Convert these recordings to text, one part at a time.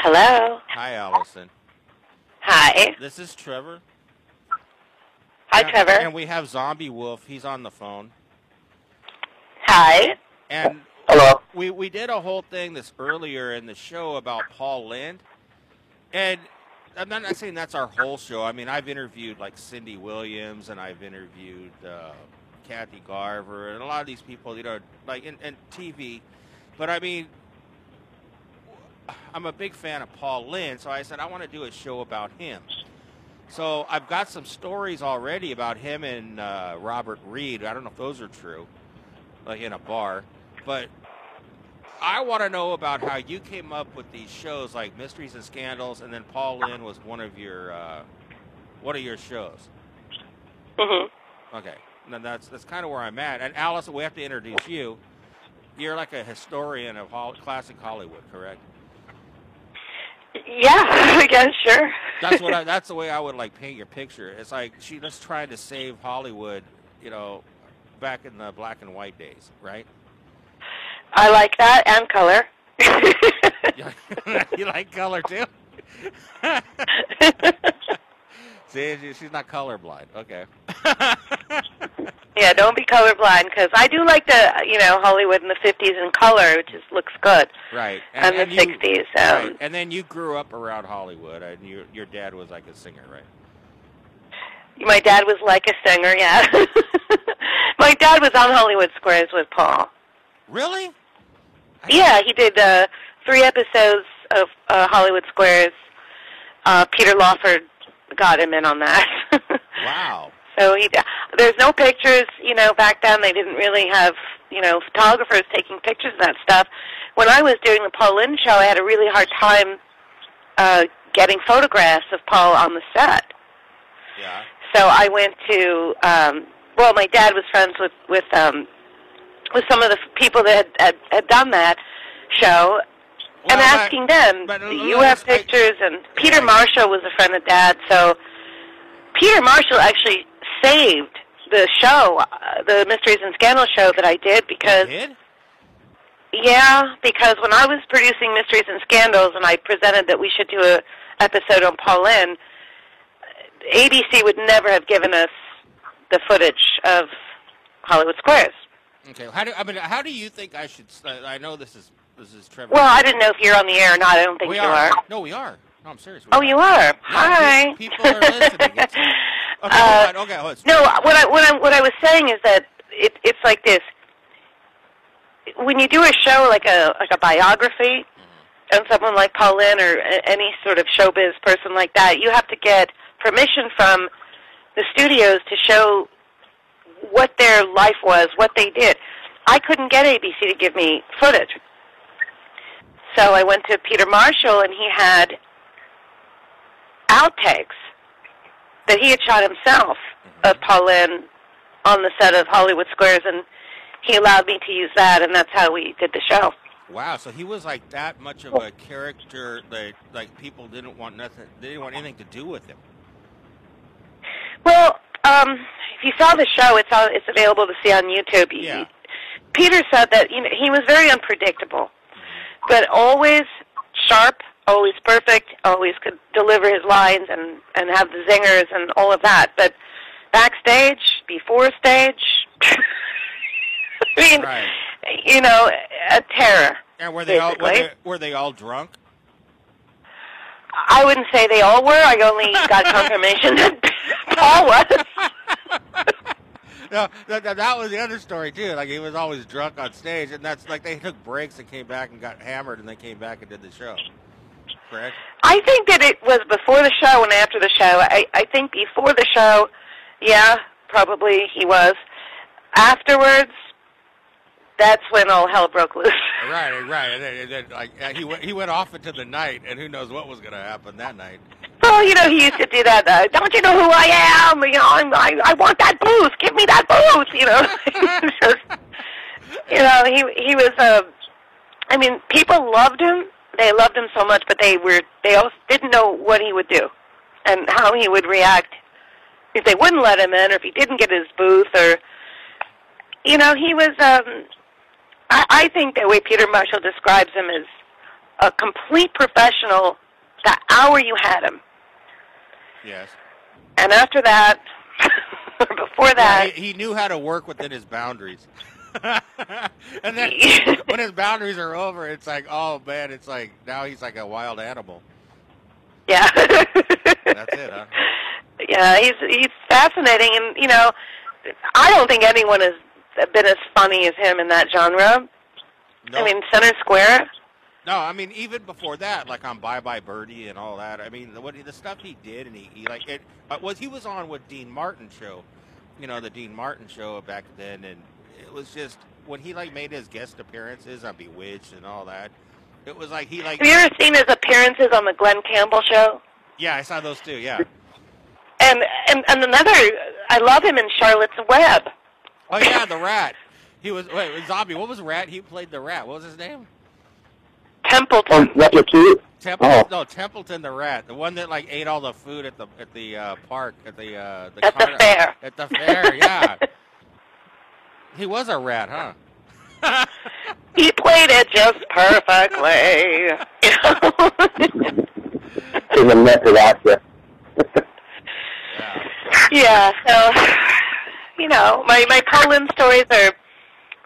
Hello. Hi, Alison. Hi. This is Trevor. Hi, And- Trevor. And we have Zombie Wolf. He's on the phone. Hi. And Hello. we we did a whole thing this earlier in the show about Paul Lynde, and I'm not, not saying that's our whole show. I mean, I've interviewed like Cindy Williams, and I've interviewed uh, Kathy Garver, and a lot of these people, you know, like in, in TV. But I mean, I'm a big fan of Paul Lynde, so I said I want to do a show about him. So I've got some stories already about him and uh, Robert Reed. I don't know if those are true, like in a bar, but I want to know about how you came up with these shows like Mysteries and Scandals, and then Paul Lynde was one of your uh, one of your shows. Mhm. Okay, then that's that's kind of where I'm at. And Alice, we have to introduce you. You're like a historian of classic Hollywood, correct? Yeah, I guess sure. That's what I, that's the way I would like paint your picture. It's like she just trying to save Hollywood, you know, back in the black and white days, right? I like that and color. you like color too? See, she's not colorblind. Okay. Yeah, don't be colorblind because I do like the you know Hollywood in the '50s in color, which just looks good, right. and, the '60s. Um, right. And then you grew up around Hollywood, and your your dad was like a singer, right? My dad was like a singer. Yeah. My dad was on Hollywood Squares with Paul. Really? Yeah, he did uh, three episodes of uh, Hollywood Squares. Uh, Peter Lawford got him in on that. Wow. So he, there's no pictures. You know, back then they didn't really have you know photographers taking pictures of that stuff. When I was doing the Paul Lynde show, I had a really hard time uh, getting photographs of Paul on the set. Yeah. So I went to. Um, well, my dad was friends with with um, with some of the people that had, had, had done that show, and Well, but- asking them, but, "Do you have pictures?" And Peter Yeah. Marshall was a friend of Dad, so Peter Marshall actually saved the show, uh, the Mysteries and Scandals show that I did because Did? yeah, because when I was producing Mysteries and Scandals and I presented that we should do a episode on Paul Lynde, ABC would never have given us the footage of Hollywood Squares. Okay. How do I mean? How do you think I should? I know this is this is Trevor. Well, I didn't know if you're on the air or not. I don't think we you are. are. No, we are. No, I'm serious. we Oh, you are. Hi. people are listening. Okay, Uh. Okay, hold on. No, what I what I what I was saying is that it, it's like this. When you do a show like a like a biography on someone like Paul Lynde or any sort of showbiz person like that, you have to get permission from the studios to show what their life was, what they did. I couldn't get ABC to give me footage. So I went to Peter Marshall and he had outtakes that he had shot himself of Paul Lynde on the set of Hollywood Squares, and he allowed me to use that, and that's how we did the show. Wow, so he was like that much of a character that like people didn't want nothing. They didn't want anything to do with him. Well, um, if you saw the show, it's on, it's available to see on YouTube. Yeah. Peter said that you know he was very unpredictable, but always sharp, always perfect, always could deliver his lines and and have the zingers and all of that. But backstage, before stage, I mean, Right. you know, a terror. And were they all were they, were they all drunk? I wouldn't say they all were. I only got confirmation that Paul was. No, that, that, that was the other story too. Like he was always drunk on stage, and that's like they took breaks and came back and got hammered, and they came back and did the show. Correct. I think that it was before the show and after the show. I, I think before the show, yeah, probably he was. Afterwards, that's when all hell broke loose. Right, right. And then, and then like uh, he went, he went off into the night, and who knows what was going to happen that night. Well, you know, he used to do that. Uh, Don't you know who I am? You know, I'm, I I want that booth. Give me that booth. You know, Just, you know, he he was. Uh, I mean, people loved him. They loved him so much, but they were they also didn't know what he would do and how he would react if they wouldn't let him in, or if he didn't get his booth, or you know, he was. um I, I think the way Peter Marshall describes him is a complete professional the hour you had him. Yes. And after that, or before that, Yeah, he, he knew how to work within his boundaries. and then when his boundaries are over, it's like, oh man, it's like now he's like a wild animal. yeah. That's it, huh? Yeah, he's he's fascinating, and you know, I don't think anyone has been as funny as him in that genre. No, I mean, Center Square. no, I mean even before that, like on Bye Bye Birdie and all that. I mean, the, what the stuff he did, and he, he like it uh, was he was on with Dean Martin show, you know, the Dean Martin show back then, and it was just when he like made his guest appearances on Bewitched and all that. It was like he like Have you ever seen his appearances on the Glen Campbell show? yeah, I saw those too. Yeah. And and and another, I love him in Charlotte's Web. Oh yeah, the rat. He was wait, zombie. What was rat? He played the rat. What was his name? Templeton. that. Templeton. Oh. No, Templeton the rat, the one that like ate all the food at the at the uh, park at the uh, the At the fair. At the fair, yeah. he was a rat, huh? He played it just perfectly. You know? He's a method actor. yeah. yeah. So, you know, my my Paul Lynde stories are.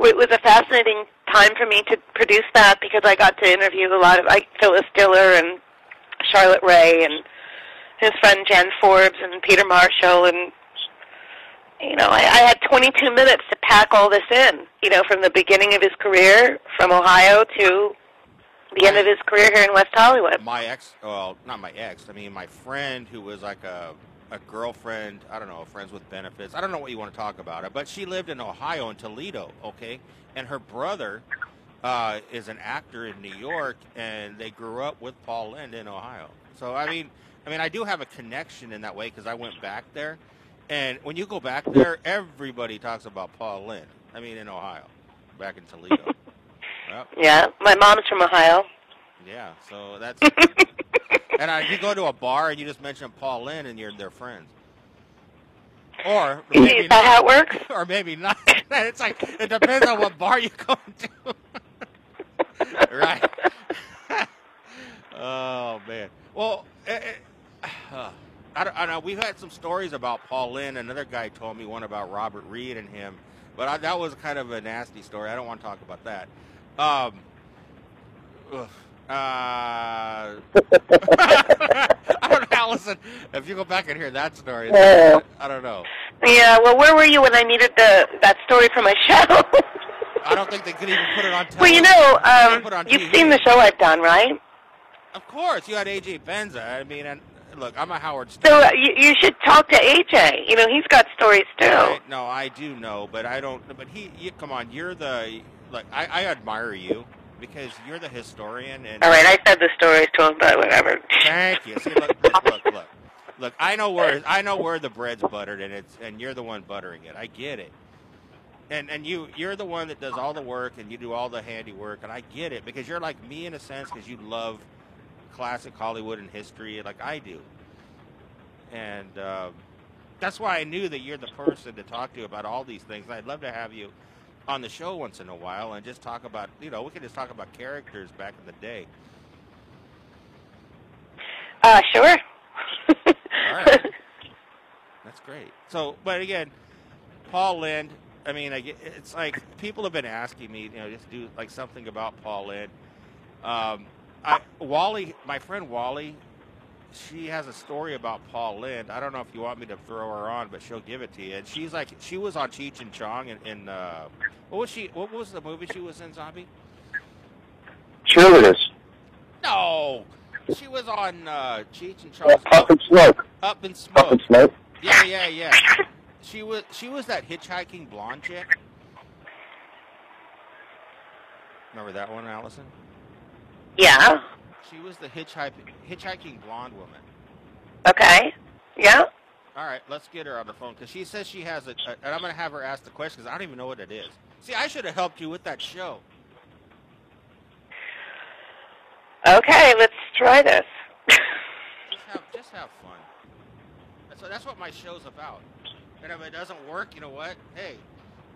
It was a fascinating time for me to produce that because I got to interview a lot of like Phyllis Diller and Charlotte Rae and his friend Jen Forbes and Peter Marshall and you know I, I had 22 minutes to pack all this in. You know, from the beginning of his career from Ohio to the end of his career here in West Hollywood. My ex, well, not my ex. I mean, my friend who was like a a girlfriend. I don't know, friends with benefits. I don't know what you want to talk about it, but she lived in Ohio in Toledo. Okay, and her brother uh, is an actor in New York, and they grew up with Paul Lynde in Ohio. So I mean, I mean, I do have a connection in that way because I went back there, and when you go back there, everybody talks about Paul Lynde. I mean, in Ohio, back in Toledo. Yep. Yeah, my mom's from Ohio. Yeah, so that's and uh, you go to a bar and you just mention Paul Lynde and you're their friends, or maybe Is that how it works? or maybe not. It's like it depends on what bar you go to, right? oh man. Well, eh, eh, uh, I, I know. We've had some stories about Paul Lynde. Another guy told me one about Robert Reed and him, but I, that was kind of a nasty story. I don't want to talk about that. Um, ugh. Uh, I don't know, Alison. If you go back and hear that story, Yeah. I don't know. Yeah, well, where were you when I needed the that story for my show? I don't think they could even put it on television. well, you know, um, put it on you've TV. seen the show I've done, right? Of course, you had AJ Benza. I mean, and look, I'm a Howard So Stern. uh, you, you should talk to AJ. You know, he's got stories too. I- no, I do know, but I don't. But he, you, come on, you're the like. I, I admire you because you're the historian, and All right, I said the stories to him, but whatever. Thank you. See, look, look, look, look, look. I know where I know where the bread's buttered, and it's and you're the one buttering it. I get it. And and you you're the one that does all the work, and you do all the handiwork, and I get it because you're like me in a sense because you love classic Hollywood and history like I do. And um, that's why I knew that you're the person to talk to about all these things. And I'd love to have you on the show once in a while and just talk about you know we could just talk about characters back in the day. Uh, sure. All right. That's great. So, but again, Paul Lynde. I mean, I get, it's like people have been asking me, you know, just do like something about Paul Lynde. Um, I, Wally, my friend Wally, she has a story about Paul Lynde. I don't know if you want me to throw her on, but she'll give it to you. And she's like, she was on Cheech and Chong, and, in uh, what was she? What was the movie she was in? Zombie? Cheerleaders. No, she was on uh, Cheech and Chong's up in Smoke. Up in Smoke. and Smoke. Yeah, yeah, yeah. She was she was that hitchhiking blonde chick. Remember that one, Alison? Yeah. She was the hitchhiking hitchhiking blonde woman. Okay. Yeah. All right, let's get her on the phone because she says she has a, a- and I'm going to have her ask the question because I don't even know what it is. See, I should have helped you with that show. Okay, let's try this. Just have just have fun. So that's what my show's about. And if it doesn't work, you know what? Hey,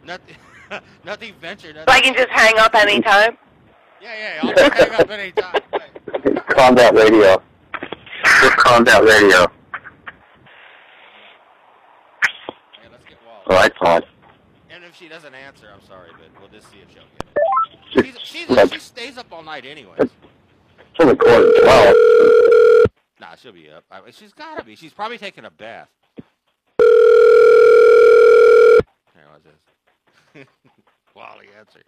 nothing nothing ventured. so I can just hang up anytime. Yeah, yeah, I'll hang up anytime. Right. Combat Radio. Just Combat Radio. Hey, let's get Wally. Or iPod. And if she doesn't answer, I'm sorry, but we'll just see if she'll get it. She's, she's, she stays up all night anyways. It's only quarter to twelve. Nah, she'll be up. I, she's got to be. She's probably taking a bath. Here, what's this? Wally, answer.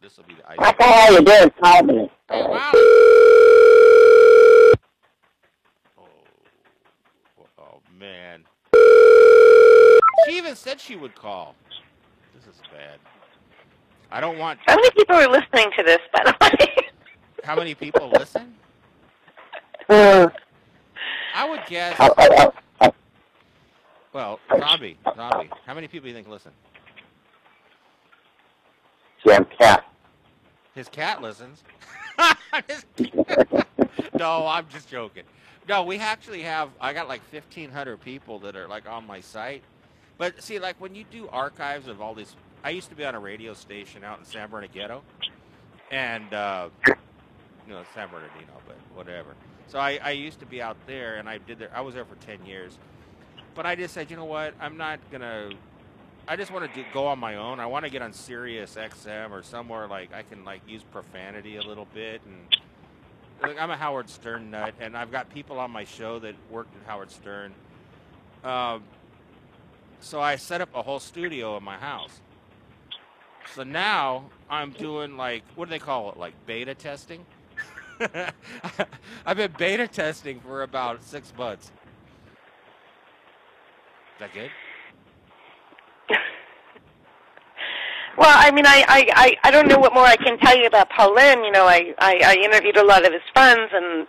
This will be the ice. What the hell you doing, call me? Hey, Wally! Oh, oh, man. She even said she would call. This is bad. I don't want. How many people are listening to this, by the way? How many people listen? Uh, I would guess. I, I, I, Well, zombie, zombie. How many people do you think listen? Jam cat. His cat listens. No, I'm just joking. No, we actually have. I got like 1,500 people that are like on my site. But see, like when you do archives of all these, I used to be on a radio station out in San Bernardino, and uh, you know San Bernardino, but whatever. So I, I used to be out there, and I did there. I was there for 10 years. But I just said, you know what? I'm not gonna. I just want to do, go on my own. I want to get on Sirius XM or somewhere like I can like use profanity a little bit and. Like, I'm a Howard Stern nut, and I've got people on my show that worked at Howard Stern. Um, so I set up a whole studio in my house. So now I'm doing like what do they call it? Like beta testing. I've been beta testing for about six months. Is that good? Well, I mean, I, I, I, I don't know what more I can tell you about Paul Lynde. You know, I, I, I interviewed a lot of his friends, and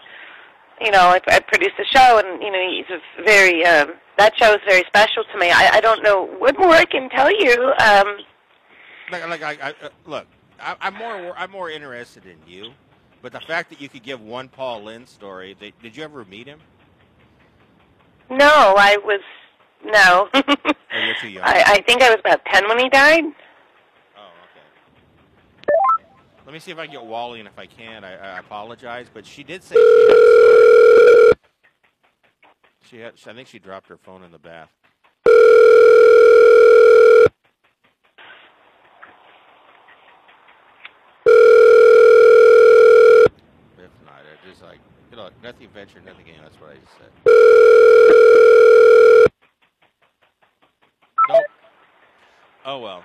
you know, I, I produced a show, and you know, he's a very um, that show is very special to me. I, I don't know what more I can tell you. Um, Like, like I, I uh, look, I, I'm more, I'm more interested in you. But the fact that you could give one Paul Lynde story, they, did you ever meet him? no, I was no. Or you're too young? I, I think I was about ten when he died. Oh, okay. Let me see if I can get Wally, and if I can, I, I apologize. But she did say she had a story. She had, I think she dropped her phone in the bath. If not, it like you know, nothing venture, nothing gain. That's what I just said. Nope. Oh well.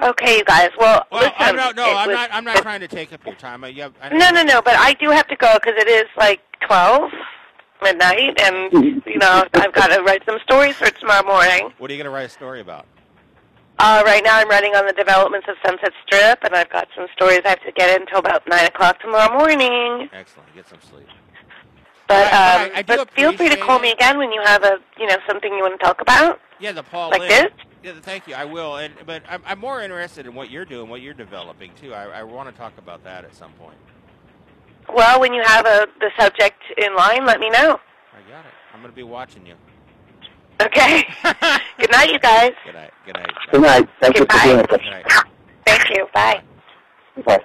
Okay, you guys. Well, Well, listen. I'm not, no, I'm was- not. I'm not trying to take up your time. I, you have, I No, no, no. But I do have to go because it is like twelve midnight, and you know I've got to write some stories for tomorrow morning. What are you going to write a story about? Uh, right now, I'm writing on the developments of Sunset Strip, and I've got some stories I have to get in until about nine o'clock tomorrow morning. Excellent. Get some sleep. But I- um, I do but feel free to call me again when you have a you know something you want to talk about, Yeah, the Paul like Lynn. this. Yeah, thank you. I will. And but I'm, I'm more interested in what you're doing, what you're developing too. I, I want to talk about that at some point. Well, when you have a the subject in line, let me know. I got it. I'm going to be watching you. Okay. Good night, you guys. Good night. Good night. Good night. Thank you for doing it. Good night. Thank you. Bye. Bye.